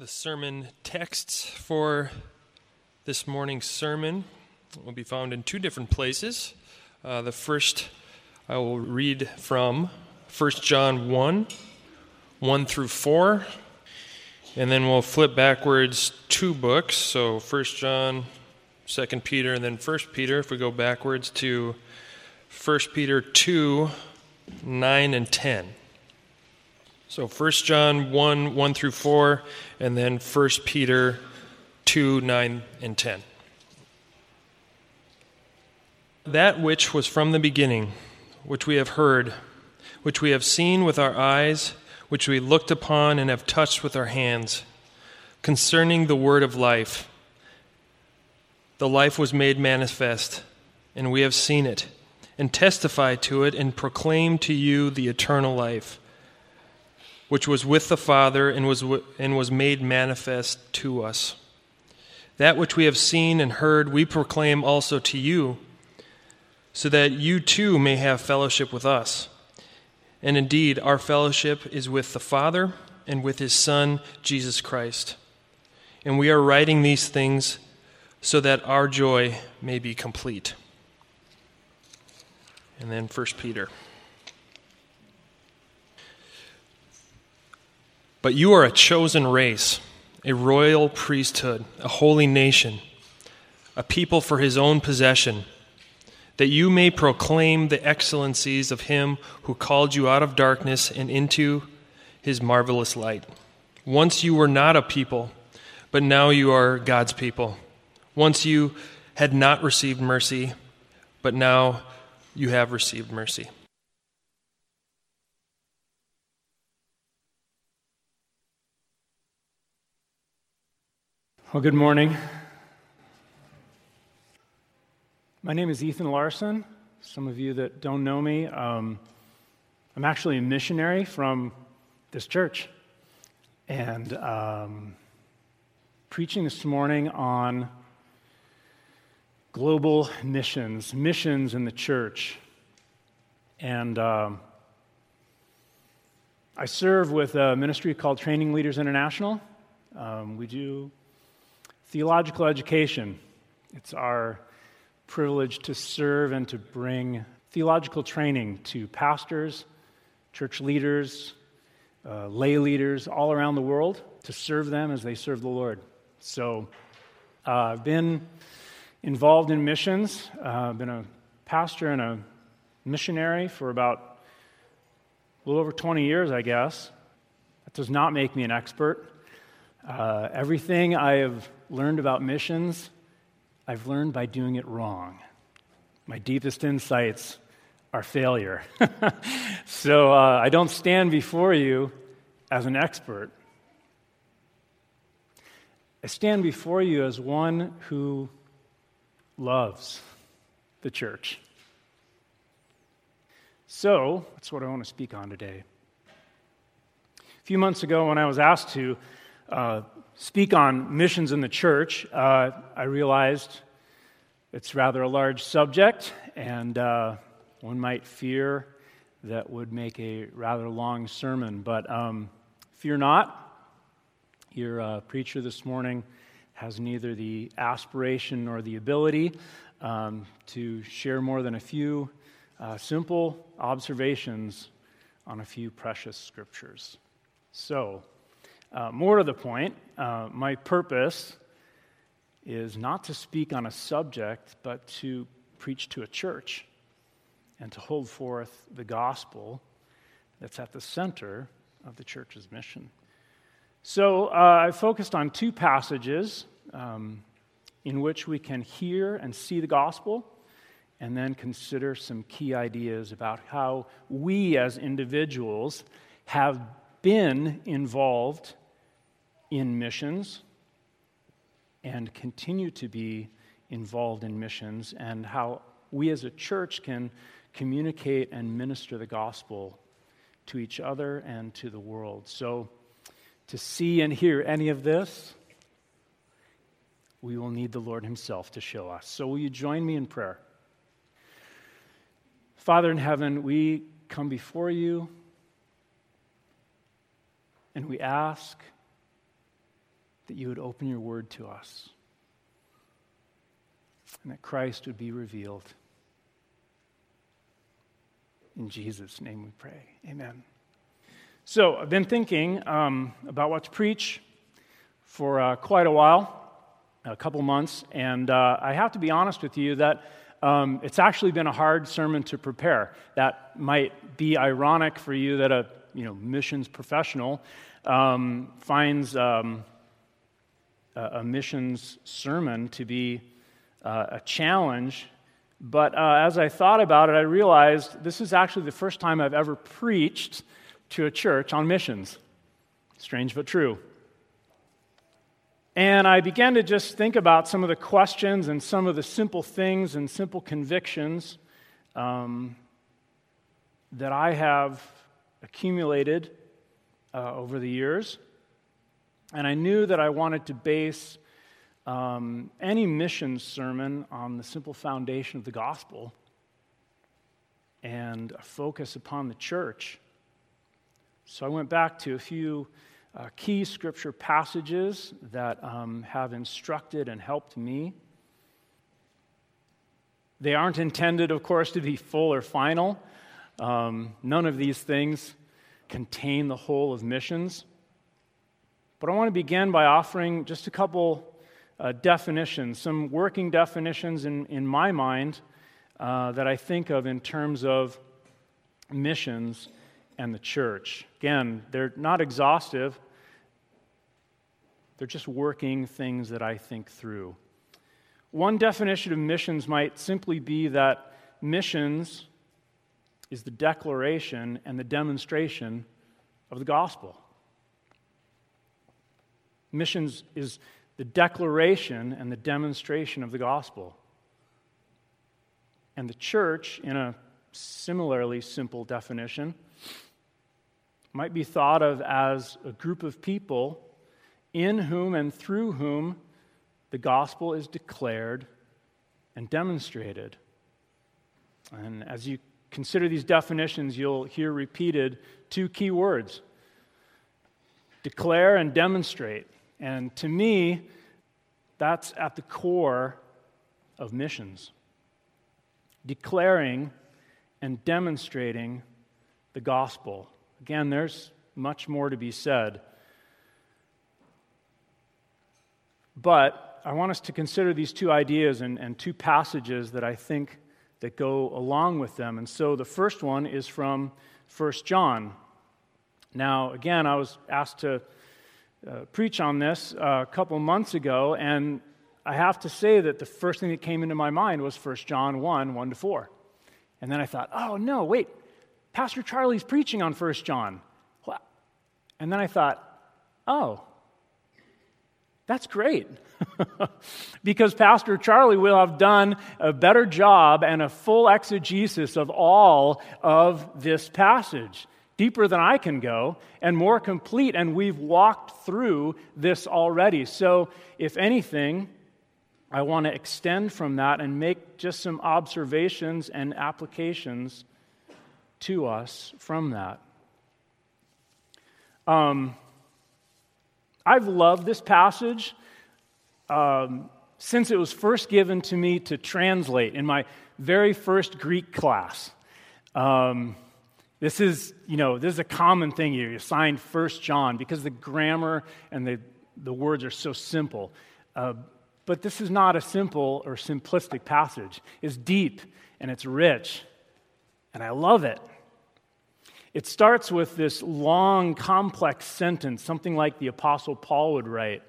The sermon texts for this morning's sermon will be found in two different places. Uh, the first I will read from 1 John 1 1 through 4. And then we'll flip backwards two books. So 1 John, 2 Peter, and then 1 Peter. If we go backwards to 1 Peter 2 9 and 10. So 1 John 1 1 through 4, and then 1 Peter 2 9 and 10. That which was from the beginning, which we have heard, which we have seen with our eyes, which we looked upon and have touched with our hands, concerning the word of life. The life was made manifest, and we have seen it, and testify to it, and proclaim to you the eternal life which was with the Father and was, and was made manifest to us. That which we have seen and heard, we proclaim also to you, so that you too may have fellowship with us. And indeed, our fellowship is with the Father and with his Son, Jesus Christ. And we are writing these things so that our joy may be complete. And then 1 Peter. But you are a chosen race, a royal priesthood, a holy nation, a people for his own possession, that you may proclaim the excellencies of him who called you out of darkness and into his marvelous light. Once you were not a people, but now you are God's people. Once you had not received mercy, but now you have received mercy. Well, good morning. My name is Ethan Larson. Some of you that don't know me, um, I'm actually a missionary from this church. And um, preaching this morning on global missions, missions in the church. And um, I serve with a ministry called Training Leaders International. Um, we do Theological education. It's our privilege to serve and to bring theological training to pastors, church leaders, uh, lay leaders all around the world to serve them as they serve the Lord. So uh, I've been involved in missions. Uh, I've been a pastor and a missionary for about a little over 20 years, I guess. That does not make me an expert. Uh, everything I have learned about missions, I've learned by doing it wrong. My deepest insights are failure. so uh, I don't stand before you as an expert. I stand before you as one who loves the church. So, that's what I want to speak on today. A few months ago, when I was asked to uh, speak on missions in the church, uh, I realized it's rather a large subject, and uh, one might fear that would make a rather long sermon. But um, fear not. Your uh, preacher this morning has neither the aspiration nor the ability um, to share more than a few uh, simple observations on a few precious scriptures. So, uh, more to the point, uh, my purpose is not to speak on a subject, but to preach to a church and to hold forth the gospel that's at the center of the church's mission. So uh, I focused on two passages um, in which we can hear and see the gospel and then consider some key ideas about how we as individuals have been involved in missions and continue to be involved in missions, and how we as a church can communicate and minister the gospel to each other and to the world. So, to see and hear any of this, we will need the Lord Himself to show us. So, will you join me in prayer? Father in heaven, we come before you and we ask that you would open your word to us and that Christ would be revealed. In Jesus' name we pray. Amen. So, I've been thinking um, about what to preach for uh, quite a while, a couple months, and uh, I have to be honest with you that um, it's actually been a hard sermon to prepare. That might be ironic for you that a you know, missions professional um, finds um, a, a, missions sermon to be uh, a challenge. But uh, as I thought about it, I realized this is actually the first time I've ever preached to a church on missions. Strange but true. And I began to just think about some of the questions and some of the simple things and simple convictions um, that I have accumulated uh, over the years. And I knew that I wanted to base um, any mission sermon on the simple foundation of the gospel and a focus upon the church. So I went back to a few uh, key scripture passages that um, have instructed and helped me. They aren't intended, of course, to be full or final. Um, none of these things contain the whole of missions. But I want to begin by offering just a couple uh, definitions, some working definitions in, in my mind uh, that I think of in terms of missions and the church. Again, they're not exhaustive, they're just working things that I think through. One definition of missions might simply be that missions is the declaration and the demonstration of the gospel. Missions is the declaration and the demonstration of the gospel. And the church, in a similarly simple definition, might be thought of as a group of people in whom and through whom the gospel is declared and demonstrated. And as you consider these definitions, you'll hear repeated two key words declare and demonstrate. And to me, that's at the core of missions declaring and demonstrating the gospel. Again, there's much more to be said. But I want us to consider these two ideas and, and two passages that I think that go along with them. And so the first one is from 1 John. Now, again, I was asked to uh, preach on this uh, a couple months ago, and I have to say that the first thing that came into my mind was 1 John 1 1 to 4. And then I thought, oh, no, wait, Pastor Charlie's preaching on 1 John. And then I thought, oh, that's great. because Pastor Charlie will have done a better job and a full exegesis of all of this passage, deeper than I can go, and more complete. And we've walked through this already. So, if anything, I want to extend from that and make just some observations and applications to us from that. Um, I've loved this passage um, since it was first given to me to translate in my very first Greek class. Um, this is, you know, this is a common thing here. You assign First John because the grammar and the, the words are so simple. Uh, but this is not a simple or simplistic passage. It's deep and it's rich, and I love it. It starts with this long, complex sentence, something like the Apostle Paul would write.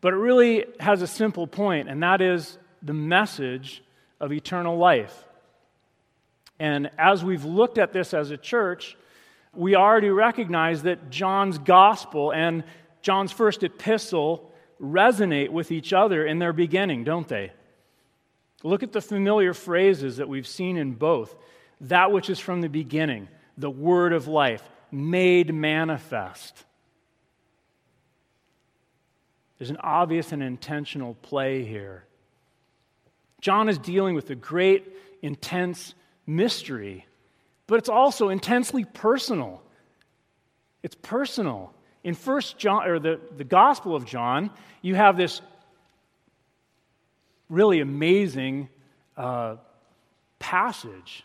But it really has a simple point, and that is the message of eternal life. And as we've looked at this as a church, we already recognize that John's gospel and John's first epistle resonate with each other in their beginning, don't they? Look at the familiar phrases that we've seen in both. That which is from the beginning, the word of life, made manifest. There's an obvious and intentional play here. John is dealing with a great, intense mystery, but it's also intensely personal. It's personal. In First John, or the, the Gospel of John, you have this really amazing uh, passage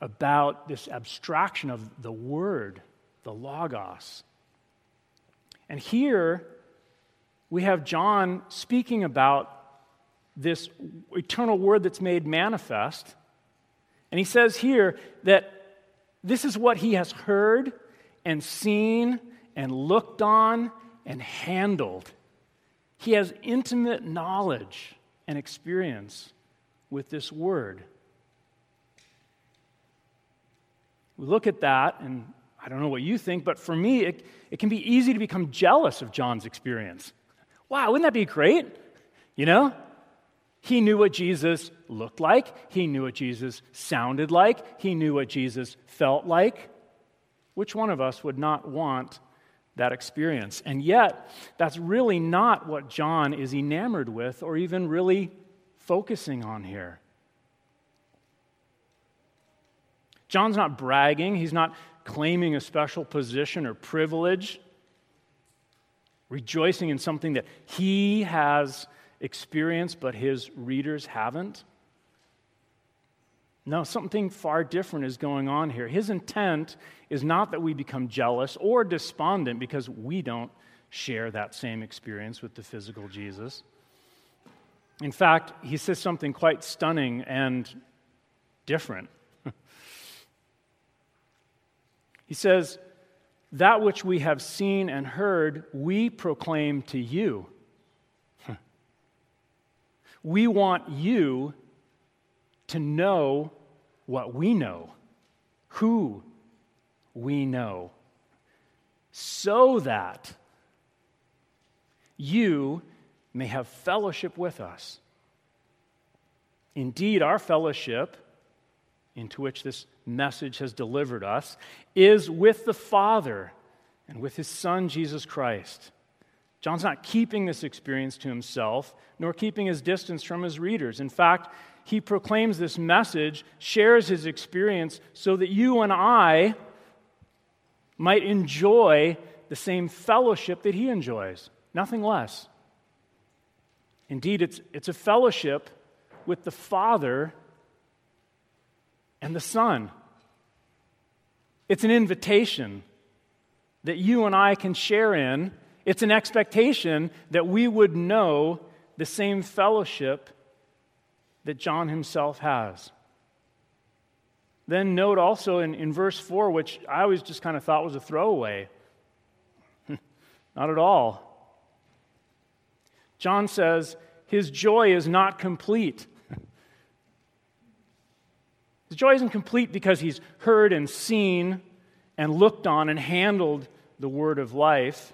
about this abstraction of the Word, the Logos. And here we have John speaking about this eternal Word that's made manifest. And he says here that this is what he has heard and seen and looked on and handled. He has intimate knowledge and experience with this word. We look at that, and I don't know what you think, but for me, it, it can be easy to become jealous of John's experience. Wow, wouldn't that be great? You know? He knew what Jesus looked like, he knew what Jesus sounded like, he knew what Jesus felt like. Which one of us would not want that experience? And yet, that's really not what John is enamored with or even really focusing on here. John's not bragging, he's not claiming a special position or privilege, rejoicing in something that he has experienced but his readers haven't. No, something far different is going on here. His intent is not that we become jealous or despondent because we don't share that same experience with the physical Jesus. In fact, he says something quite stunning and different. he says, That which we have seen and heard, we proclaim to you. We want you to know what we know, who we know, so that you may have fellowship with us. Indeed, our fellowship, into which this message has delivered us, is with the Father and with his Son, Jesus Christ. John's not keeping this experience to himself, nor keeping his distance from his readers. In fact, he proclaims this message, shares his experience, so that you and I might enjoy the same fellowship that he enjoys, nothing less. Indeed, it's, it's a fellowship with the Father and the Son. It's an invitation that you and I can share in. It's an expectation that we would know the same fellowship that John himself has. Then note also in, in verse 4, which I always just kind of thought was a throwaway. Not at all. John says his joy is not complete. his joy isn't complete because he's heard and seen and looked on and handled the word of life.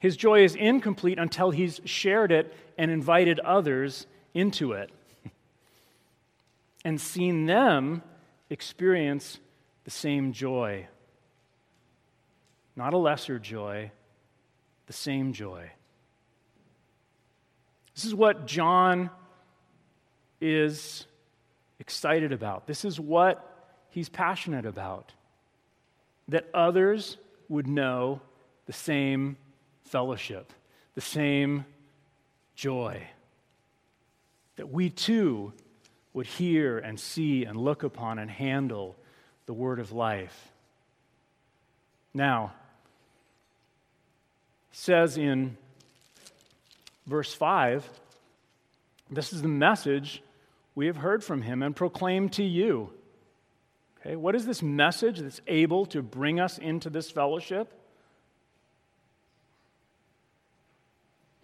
His joy is incomplete until he's shared it and invited others into it and seen them experience the same joy. Not a lesser joy, the same joy. This is what John is excited about. This is what he's passionate about. That others would know the same fellowship, the same joy. That we too would hear and see and look upon and handle the word of life. Now, says in verse 5 this is the message we have heard from him and proclaimed to you. Okay, what is this message that's able to bring us into this fellowship?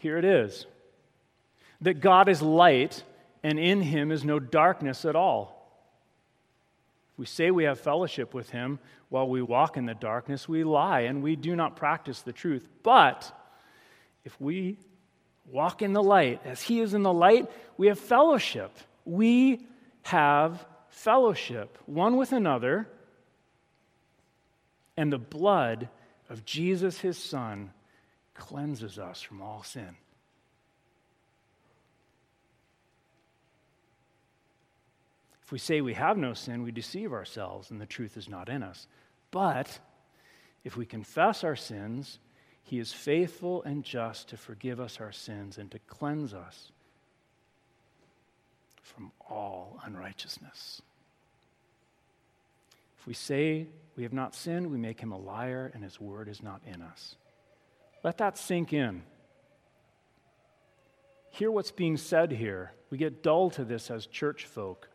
Here it is that God is light and in him is no darkness at all. we say we have fellowship with him while we walk in the darkness, we lie and we do not practice the truth. But if we walk in the light as he is in the light, we have fellowship. We have fellowship one with another, and the blood of Jesus, his son, cleanses us from all sin. If we say we have no sin, we deceive ourselves and the truth is not in us. But If we confess our sins, he is faithful and just to forgive us our sins and to cleanse us from all unrighteousness. If we say we have not sinned, we make him a liar and his word is not in us. Let that sink in. Hear what's being said here. We get dull to this as church folk.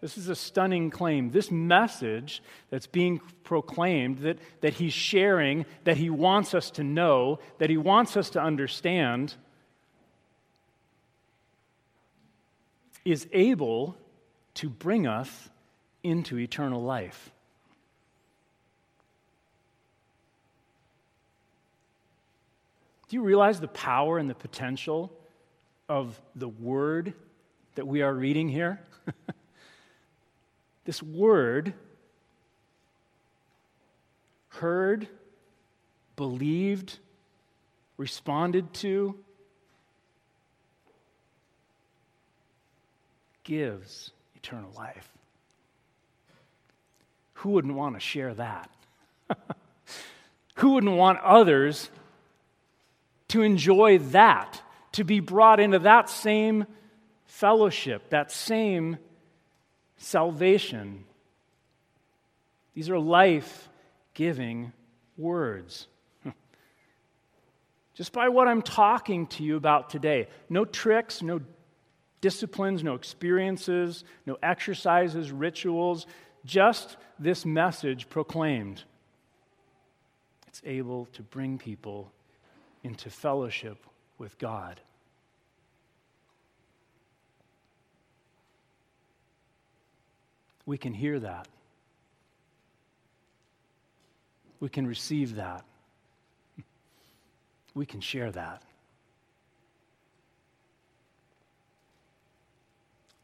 This is a stunning claim. This message that's being proclaimed, that, that he's sharing, that he wants us to know, that he wants us to understand, is able to bring us into eternal life. Do you realize the power and the potential of the word that we are reading here? this word, heard, believed, responded to, gives eternal life. Who wouldn't want to share that? Who wouldn't want others to enjoy that, to be brought into that same fellowship, that same salvation? These are life giving words. Just by what I'm talking to you about today. No tricks, no disciplines, no experiences, no exercises, rituals, just this message proclaimed. It's able to bring people into fellowship with God. We can hear that. We can receive that. We can share that.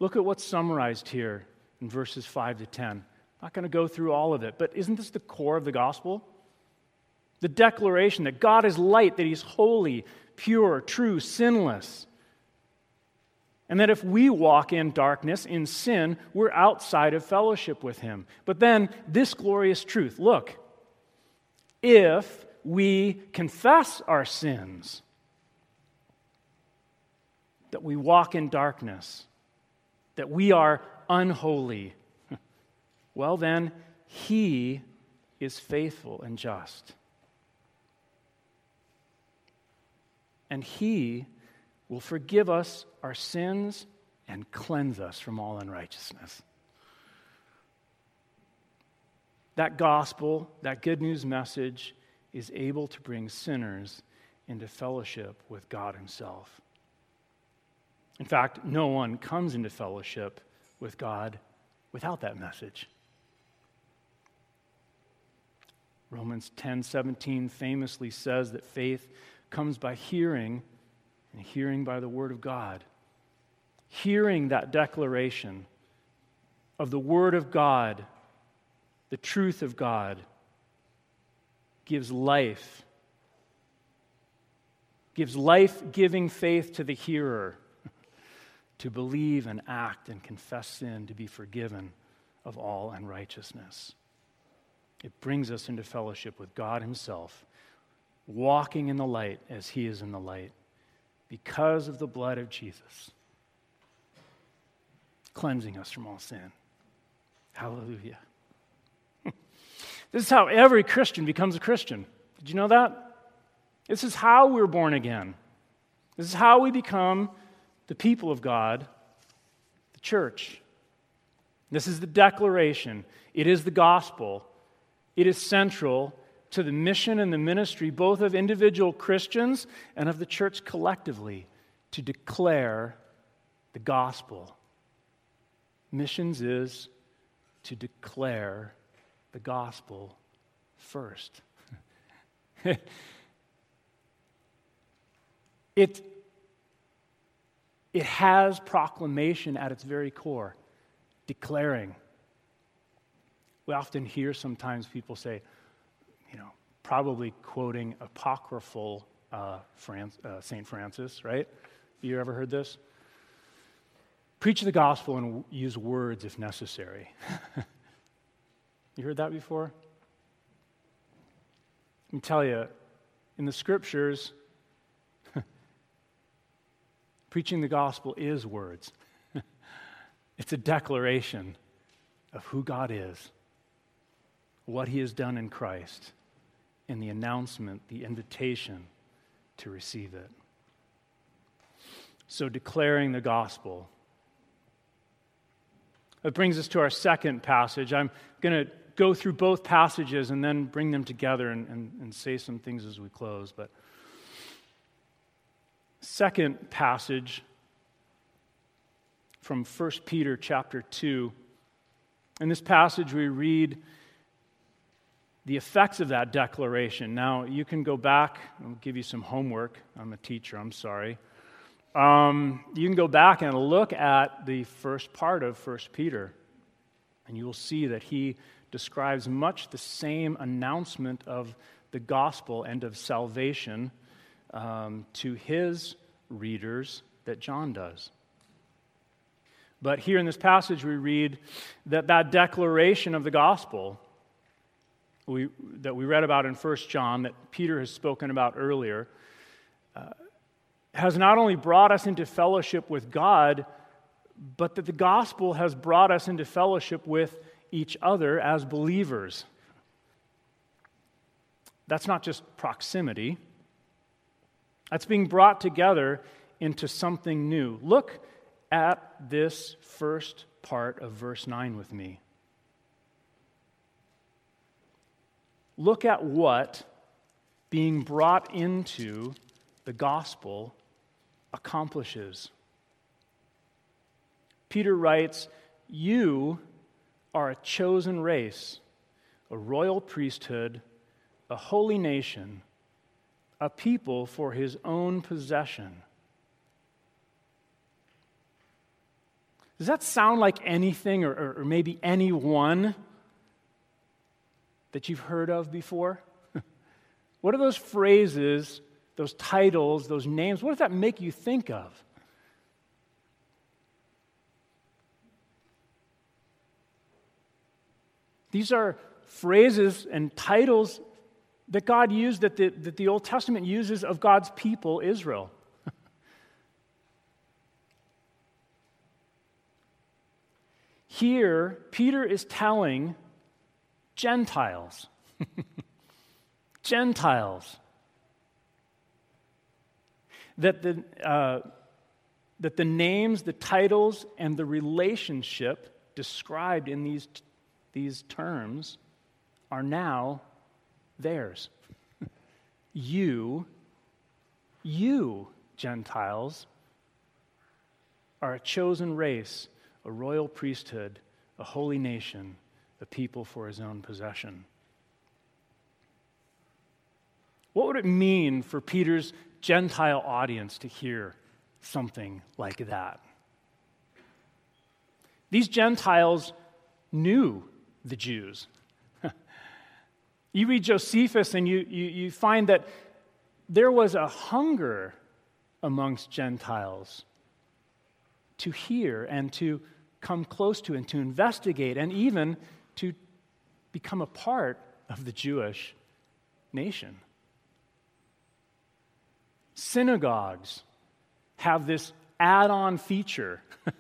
Look at what's summarized here in verses 5 to 10. I'm not going to go through all of it, but isn't this the core of the gospel? The declaration that God is light, that He's holy, pure, true, sinless. And that if we walk in darkness, in sin, we're outside of fellowship with Him. But then, this glorious truth look, if we confess our sins, that we walk in darkness, that we are unholy, well, then, He is faithful and just. And He will forgive us our sins and cleanse us from all unrighteousness. That gospel, that good news message, is able to bring sinners into fellowship with God Himself. In fact, no one comes into fellowship with God without that message. Romans 10 17 famously says that faith comes by hearing, and hearing by the Word of God. Hearing that declaration of the Word of God, the truth of God, gives life, gives life giving faith to the hearer to believe and act and confess sin, to be forgiven of all unrighteousness. It brings us into fellowship with God Himself, walking in the light as He is in the light, because of the blood of Jesus, cleansing us from all sin. Hallelujah. this is how every Christian becomes a Christian. Did you know that? This is how we're born again. This is how we become the people of God, the church. This is the declaration, it is the gospel, it is central to the mission and the ministry both of individual Christians and of the church collectively to declare the gospel. Missions is to declare the gospel first. it it has proclamation at its very core, declaring. We often hear sometimes people say, you know, probably quoting apocryphal uh, uh, St. Francis, right? You ever heard this? Preach the gospel and use words if necessary. you heard that before? Let me tell you, in the scriptures, preaching the gospel is words. it's a declaration of who God is, what he has done in Christ, and the announcement, the invitation to receive it. So, declaring the gospel. That brings us to our second passage. I'm going to go through both passages and then bring them together and, and, and say some things as we close. But, second passage from 1 Peter chapter 2. In this passage, we read the effects of that declaration. Now, you can go back, I'll give you some homework. I'm a teacher, I'm sorry. Um, you can go back and look at the first part of 1 Peter, and you will see that he describes much the same announcement of the gospel and of salvation um, to his readers that John does. But here in this passage, we read that that declaration of the gospel we, that we read about in 1 John, that Peter has spoken about earlier, uh, has not only brought us into fellowship with God, but that the gospel has brought us into fellowship with each other as believers. That's not just proximity, that's being brought together into something new. Look at this first part of verse 9 with me. Look at what being brought into the gospel accomplishes. Peter writes, You are a chosen race, a royal priesthood, a holy nation, a people for his own possession. Does that sound like anything or, or, or maybe anyone that you've heard of before? what are those phrases, those titles, those names? What does that make you think of? These are phrases and titles that God used, that the, that the Old Testament uses of God's people, Israel. Here, Peter is telling Gentiles, Gentiles, that the, uh, that the names, the titles, and the relationship described in these these terms are now theirs. you, you, Gentiles, are a chosen race, a royal priesthood, a holy nation, a people for his own possession. What would it mean for Peter's Gentile audience to hear something like that? These Gentiles knew the Jews. you read Josephus and you, you, you find that there was a hunger amongst Gentiles to hear and to come close to and to investigate and even to become a part of the Jewish nation. Synagogues have this add on feature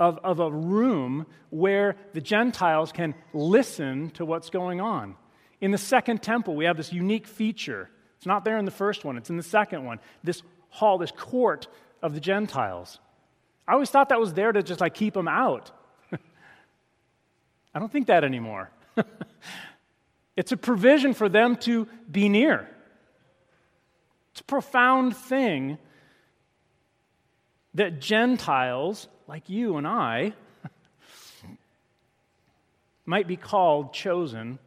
of, of a room where the Gentiles can listen to what's going on. In the second temple, we have this unique feature. It's not there in the first one, it's in the second one. This hall, this court of the Gentiles. I always thought that was there to just like keep them out. I don't think that anymore. it's a provision for them to be near. It's a profound thing that Gentiles like you and I, might be called chosen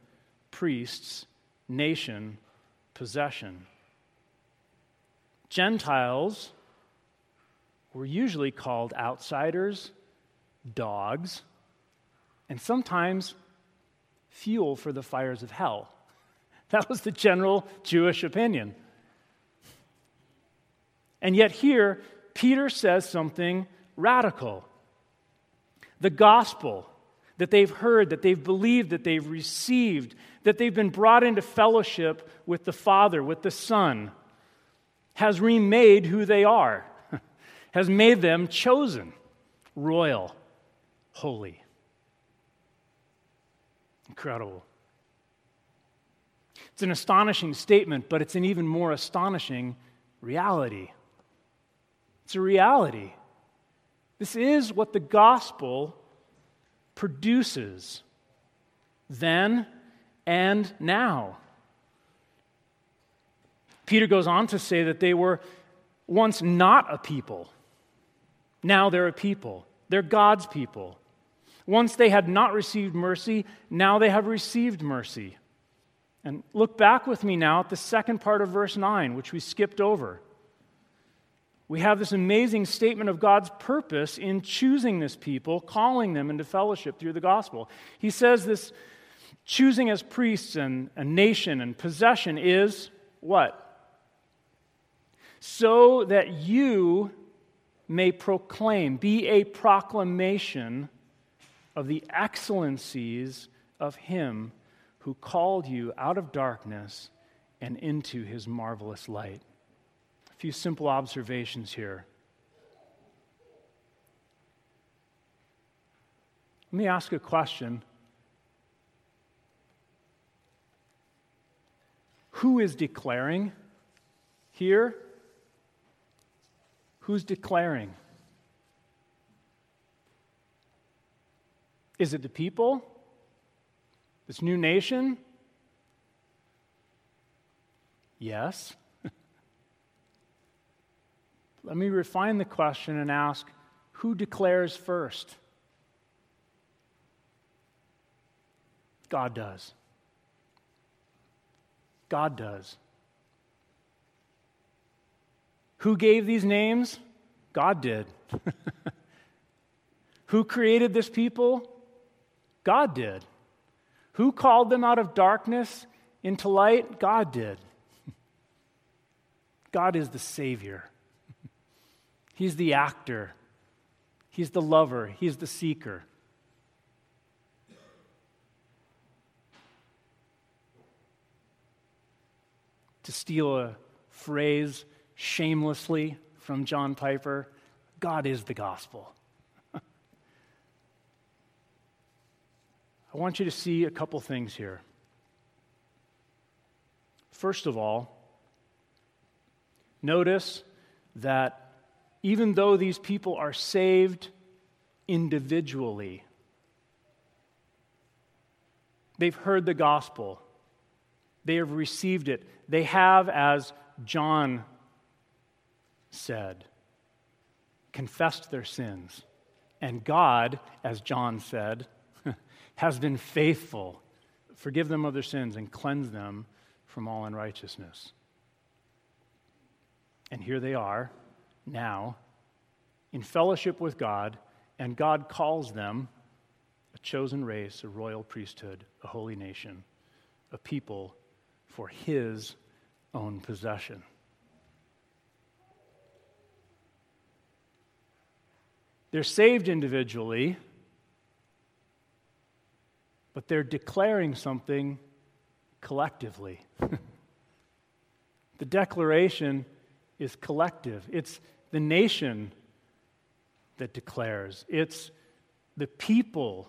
priests, nation, possession. Gentiles were usually called outsiders, dogs, and sometimes fuel for the fires of hell. That was the general Jewish opinion. And yet, here, Peter says something radical. The gospel that they've heard, that they've believed, that they've received, that they've been brought into fellowship with the Father, with the Son, has remade who they are, has made them chosen, royal, holy. Incredible. It's an astonishing statement, but it's an even more astonishing reality. It's a reality. This is what the gospel produces then and now. Peter goes on to say that they were once not a people. Now they're a people. They're God's people. Once they had not received mercy, now they have received mercy. And look back with me now at the second part of verse 9, which we skipped over we have this amazing statement of God's purpose in choosing this people, calling them into fellowship through the gospel. He says this choosing as priests and a nation and possession is what? So that you may proclaim, be a proclamation of the excellencies of Him who called you out of darkness and into His marvelous light. A few simple observations here. Let me ask a question. Who is declaring here? Who's declaring? Is it the people? This new nation? Yes. Let me refine the question and ask who declares first? God does. God does. Who gave these names? God did. Who created this people? God did. Who called them out of darkness into light? God did. God is the Savior. He's the actor, He's the lover, He's the seeker. To steal a phrase shamelessly from John Piper, God is the gospel. I want you to see a couple things here. First of all, notice that even though these people are saved individually. They've heard the gospel, they have received it. They have, as John said, confessed their sins. And God, as John said, has been faithful. Forgive them of their sins and cleanse them from all unrighteousness. And here they are now in fellowship with God, and God calls them a chosen race, a royal priesthood, a holy nation, a people for His own possession. They're saved individually, but they're declaring something collectively. the declaration is collective. It's the nation that declares, it's the people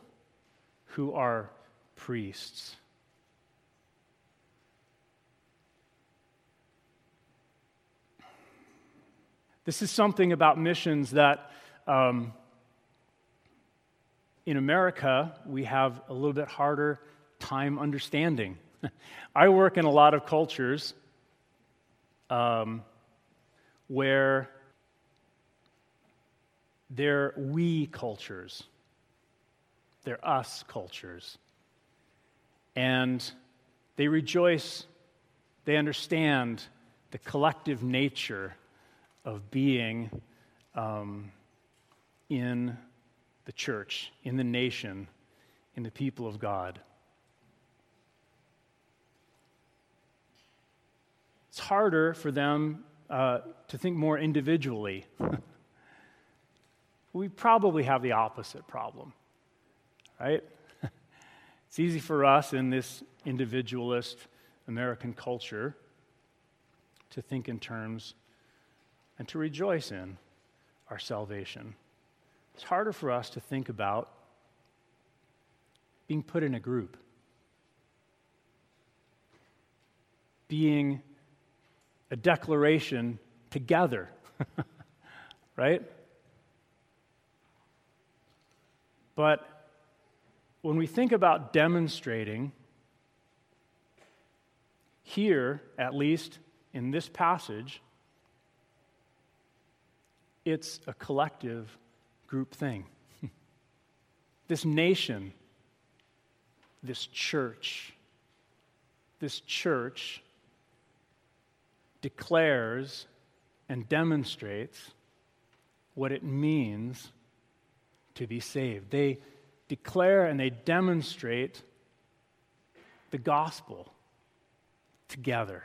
who are priests. This is something about missions that um, in America we have a little bit harder time understanding. I work in a lot of cultures um, where they're we cultures, they're us cultures. And they rejoice, they understand the collective nature of being um, in the church, in the nation, in the people of God. It's harder for them uh, to think more individually. we probably have the opposite problem, right? it's easy for us in this individualist American culture to think in terms and to rejoice in our salvation. It's harder for us to think about being put in a group, being a declaration together, right? But when we think about demonstrating, here, at least in this passage, it's a collective group thing. this nation, this church, this church declares and demonstrates what it means to be saved. They declare and they demonstrate the gospel together.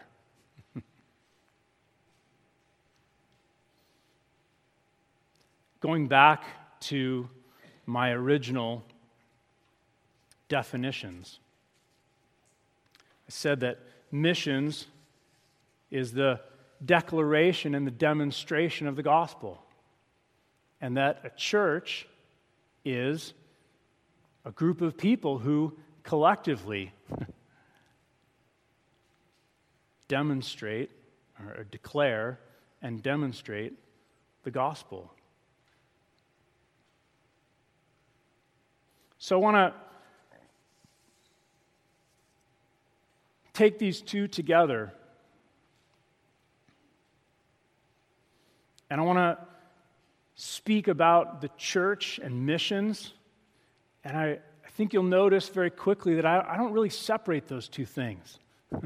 Going back to my original definitions, I said that missions is the declaration and the demonstration of the gospel, and that a church is a group of people who collectively demonstrate or declare and demonstrate the gospel. So I want to take these two together. And I want to speak about the church and missions. And I, I think you'll notice very quickly that I, I don't really separate those two things.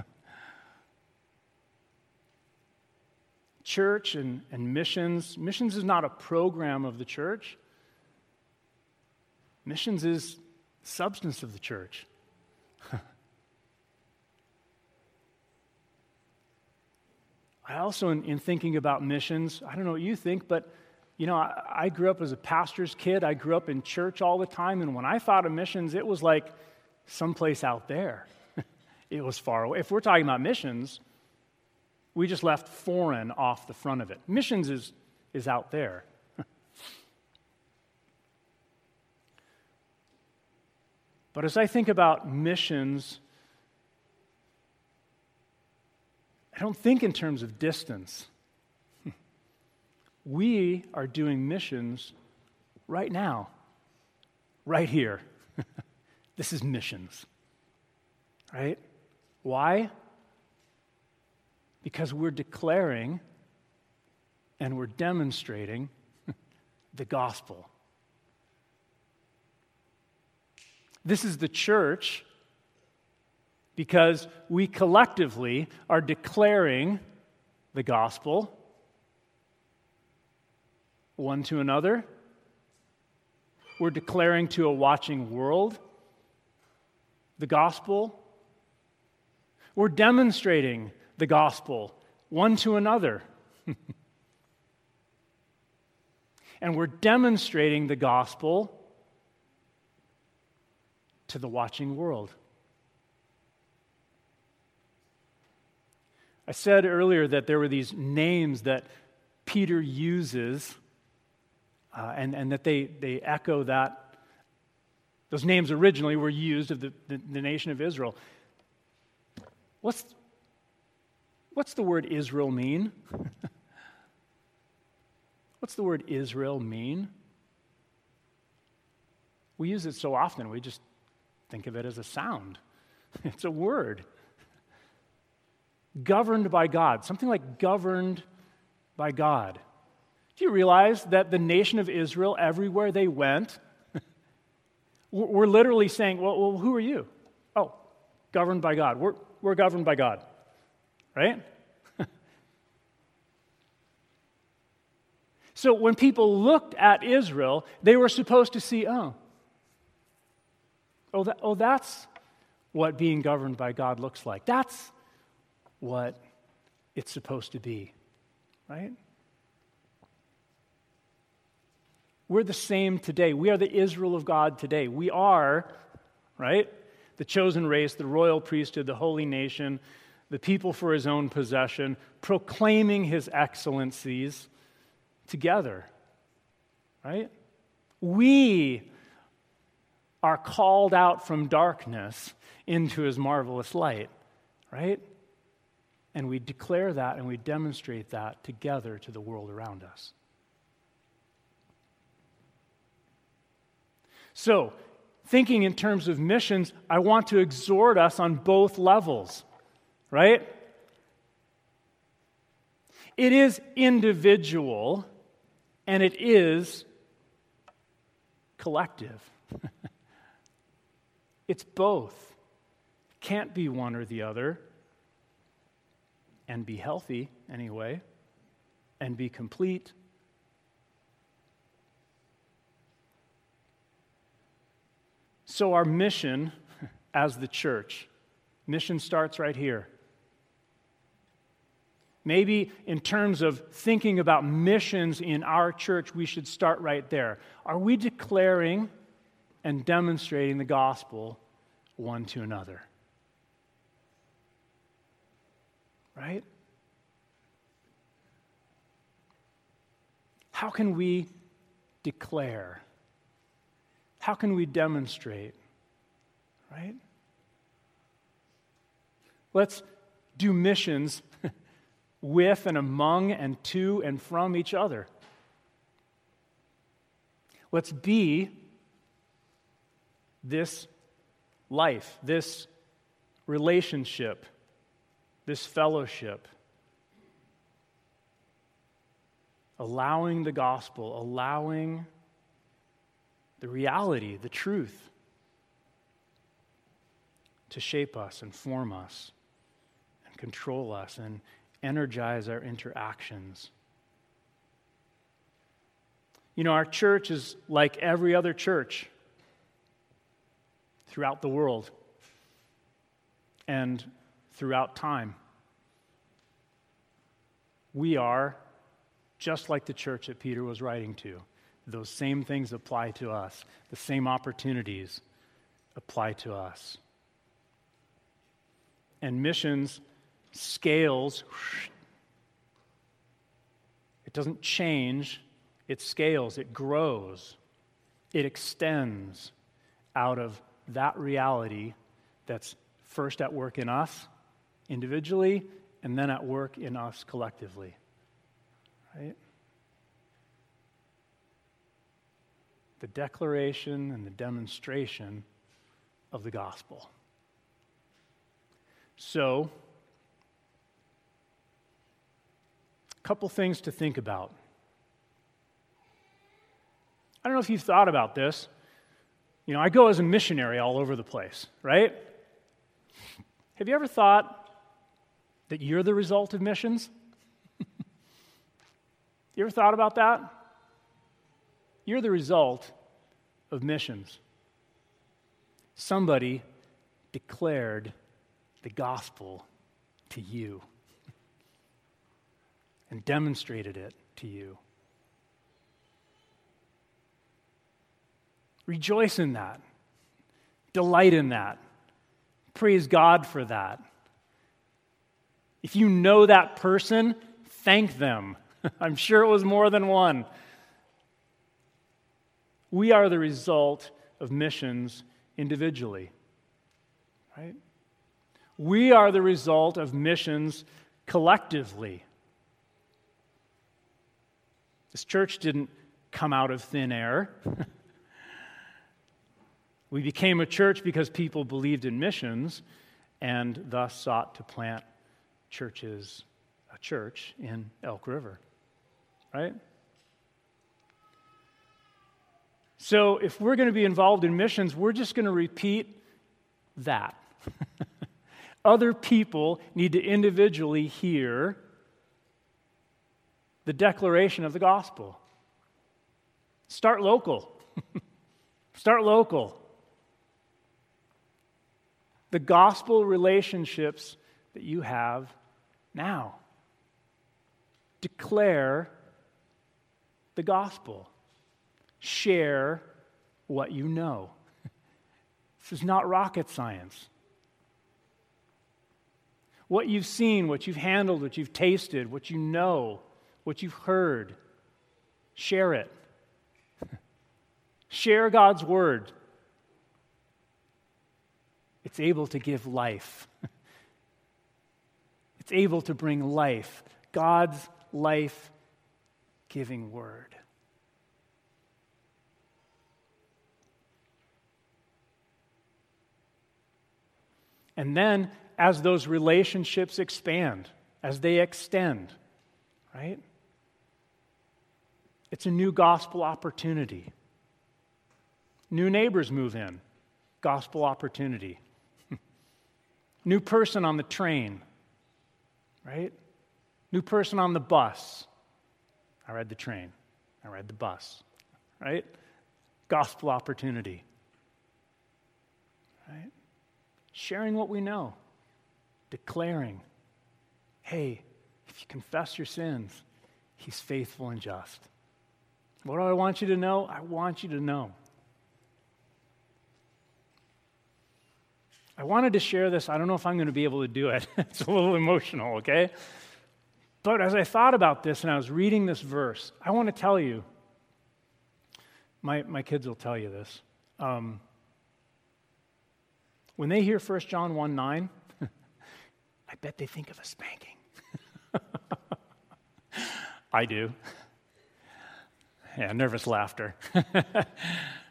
church and, and missions. Missions is not a program of the church. Missions is substance of the church. I also, in, in, thinking about missions, I don't know what you think, but you know, I, I, grew up as a pastor's kid. I grew up in church all the time, and when I thought of missions, it was like someplace out there. it was far away. If we're talking about missions, we just left foreign off the front of it. Missions is, is out there. But as I think about missions, I don't think in terms of distance. We are doing missions right now, right here. this is missions, right? Why? Because we're declaring and we're demonstrating the gospel. This is the church because we collectively are declaring the gospel one to another. We're declaring to a watching world the gospel. We're demonstrating the gospel one to another. and we're demonstrating the gospel to the watching world. I said earlier that there were these names that Peter uses, uh, and, and that they, they echo that. Those names originally were used of the, the, the nation of Israel. What's, what's the word Israel mean? what's the word Israel mean? We use it so often, we just Think of it as a sound, it's a word. Governed by God, something like governed by God. Do you realize that the nation of Israel, everywhere they went, were literally saying, well, well, who are you? Oh, governed by God. We're, we're governed by God, right? so when people looked at Israel, they were supposed to see, oh, Oh, that, oh, that's what being governed by God looks like. That's what it's supposed to be, right? We're the same today. We are the Israel of God today. We are, right, the chosen race, the royal priesthood, the holy nation, the people for his own possession, proclaiming his excellencies together. Right? We are called out from darkness into his marvelous light. Right? And we declare that and we demonstrate that together to the world around us. So, thinking in terms of missions, I want to exhort us on both levels, right? It is individual and it is collective. it's both. Can't be one or the other and be healthy anyway, and be complete. So, our mission as the church, mission starts right here. Maybe in terms of thinking about missions in our church, we should start right there. Are we declaring and demonstrating the gospel one to another? right? How can we declare? How can we demonstrate? Right? Let's do missions with and among and to and from each other. Let's be this life, this relationship this fellowship, allowing the gospel, allowing the reality, the truth, to shape us and form us and control us and energize our interactions. You know, our church is like every other church throughout the world. And throughout time. We are just like the church that Peter was writing to. Those same things apply to us, the same opportunities apply to us. And missions scales, it doesn't change, it scales, it grows, it extends out of that reality that's first at work in us individually and then at work in us collectively. Right? The declaration and the demonstration of the gospel. So, a couple things to think about. I don't know if you've thought about this. You know, I go as a missionary all over the place, right? Have you ever thought that you're the result of missions? you ever thought about that? You're the result of missions. Somebody declared the gospel to you and demonstrated it to you. Rejoice in that. Delight in that. Praise God for that. If you know that person, thank them. I'm sure it was more than one. We are the result of missions individually, right? We are the result of missions collectively. This church didn't come out of thin air. we became a church because people believed in missions and thus sought to plant churches, a church in Elk River, right? So, if we're going to be involved in missions, we're just going to repeat that. Other people need to individually hear the declaration of the gospel. Start local. Start local. The gospel relationships that you have now. Declare the gospel. Share what you know. This is not rocket science. What you've seen, what you've handled, what you've tasted, what you know, what you've heard, share it. share God's word. It's able to give life. it's able to bring life. God's life giving word. And then, as those relationships expand, as they extend, right? It's a new gospel opportunity. New neighbors move in, gospel opportunity. New person on the train, right? New person on the bus. I ride the train, I ride the bus, right? Gospel opportunity, right? sharing what we know, declaring, hey, if you confess your sins, he's faithful and just. What do I want you to know? I want you to know. I wanted to share this. I don't know if I'm going to be able to do it. it's a little emotional, okay? But as I thought about this and I was reading this verse, I want to tell you, my, my kids will tell you this. Um, when they hear 1 John 1 9, I bet they think of a spanking. I do. Yeah, nervous laughter.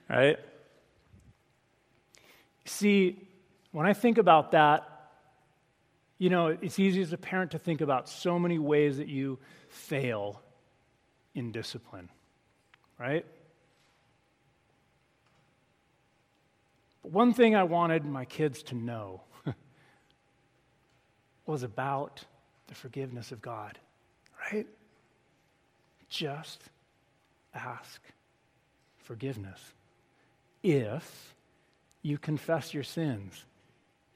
right? See, when I think about that, you know, it's easy as a parent to think about so many ways that you fail in discipline, right? But one thing I wanted my kids to know was about the forgiveness of God, right? Just ask forgiveness. If you confess your sins,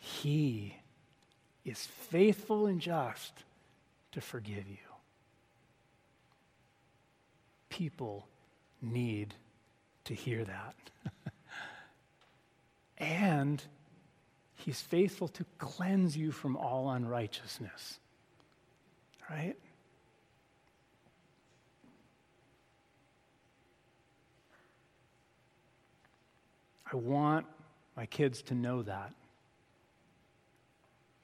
He is faithful and just to forgive you. People need to hear that. and he's faithful to cleanse you from all unrighteousness. Right? I want my kids to know that.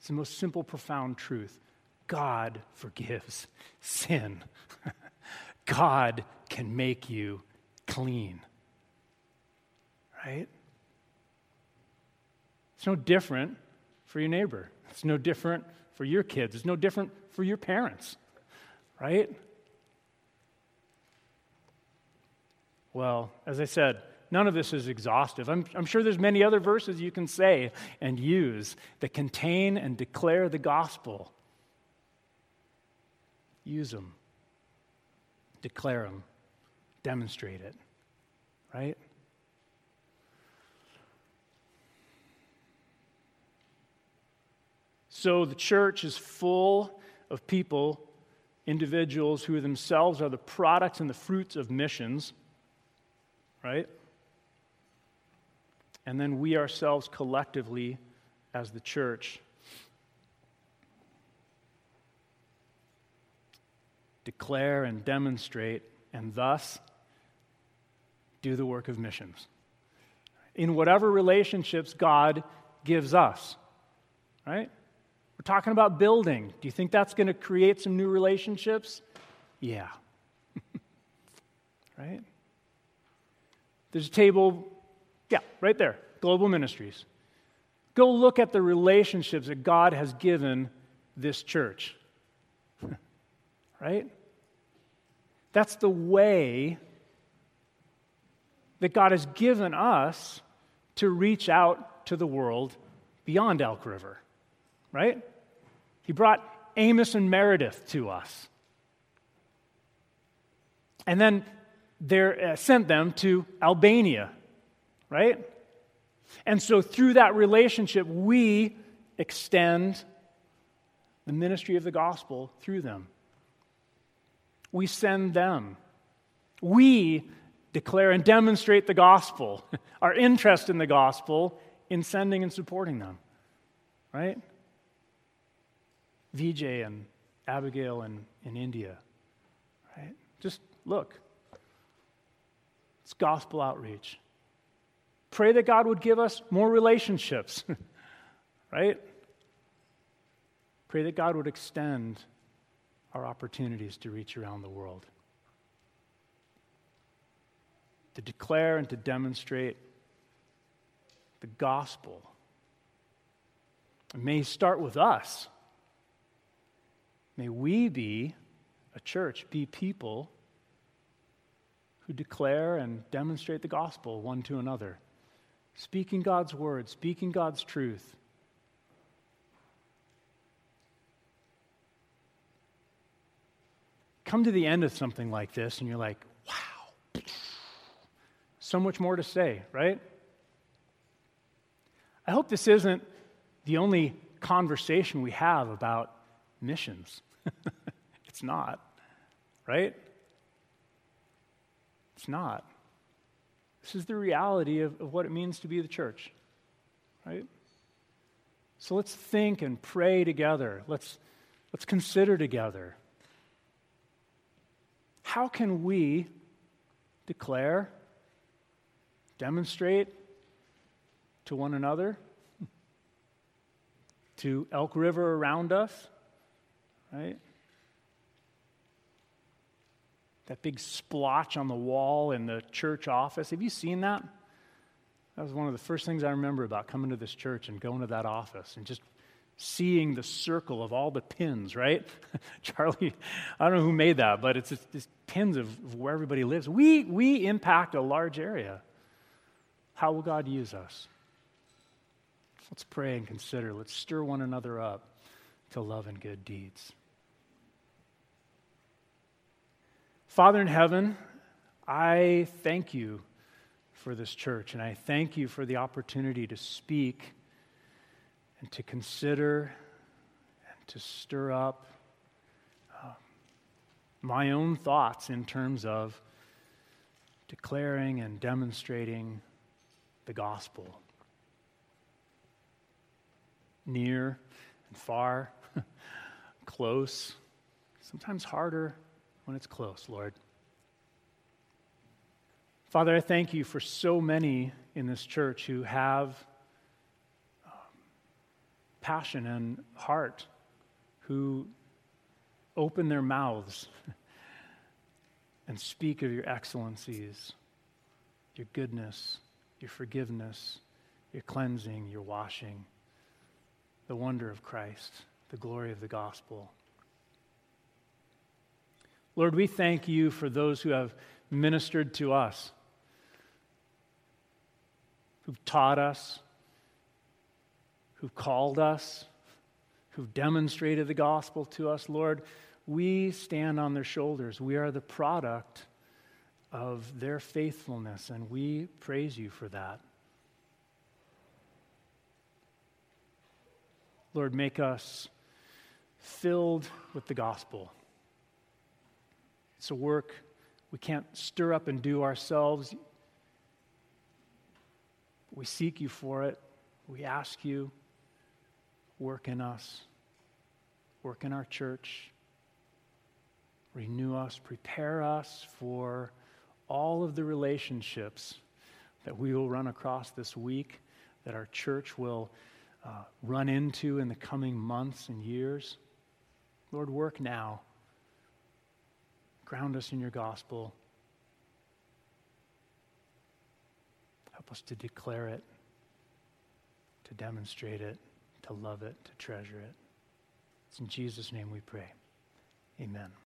It's the most simple, profound truth. God forgives sin. God can make you clean. Right? It's no different for your neighbor. It's no different for your kids. It's no different for your parents. Right? Well, as I said, none of this is exhaustive. I'm, I'm, sure there's many other verses you can say and use that contain and declare the gospel. Use them, declare them, demonstrate it, right? So the church is full of people, individuals who themselves are the products and the fruits of missions, right? And then we ourselves collectively as the church declare and demonstrate and thus do the work of missions in whatever relationships God gives us, right? We're talking about building. Do you think that's going to create some new relationships? Yeah. right? There's a table yeah, right there, Global Ministries. Go look at the relationships that God has given this church. right? That's the way that God has given us to reach out to the world beyond Elk River. Right? He brought Amos and Meredith to us. And then they uh, sent them to Albania right? And so through that relationship, we extend the ministry of the gospel through them. We send them. We declare and demonstrate the gospel, our interest in the gospel in sending and supporting them, right? VJ and Abigail in, in India, right? Just look. It's gospel outreach. Pray that God would give us more relationships, right? Pray that God would extend our opportunities to reach around the world. To declare and to demonstrate the gospel. It may start with us. May we be a church, be people who declare and demonstrate the gospel one to another, speaking God's word, speaking God's truth. Come to the end of something like this, and you're like, wow, so much more to say, right? I hope this isn't the only conversation we have about missions. it's not, right? It's not. This is the reality of, of what it means to be the church, right? So let's think and pray together. Let's, let's consider together. How can we declare, demonstrate to one another, to Elk River around us, right? That big splotch on the wall in the church office. Have you seen that? That was one of the first things I remember about coming to this church and going to that office and just seeing the circle of all the pins, right? Charlie, I don't know who made that, but it's just, pins of where everybody lives. We, we impact a large area. How will God use us? Let's pray and consider. Let's stir one another up to love and good deeds. Father in heaven, I thank you for this church, and I thank you for the opportunity to speak and to consider and to stir up uh, my own thoughts in terms of declaring and demonstrating the gospel. Near and far, close, sometimes harder when it's close, Lord. Father, I thank you for so many in this church who have um, passion and heart, who open their mouths and speak of your excellencies, your goodness, your forgiveness, your cleansing, your washing, the wonder of Christ, the glory of the gospel. Lord, we thank you for those who have ministered to us, who've taught us, who've called us, who've demonstrated the gospel to us. Lord, we stand on their shoulders. We are the product of their faithfulness, and we praise you for that. Lord, make us filled with the gospel. It's a work we can't stir up and do ourselves. We seek you for it. We ask you, work in us, work in our church, renew us, prepare us for all of the relationships that we will run across this week, that our church will uh, run into in the coming months and years. Lord, work now. Ground us in your gospel. Help us to declare it, to demonstrate it, to love it, to treasure it. It's in Jesus' name we pray. Amen.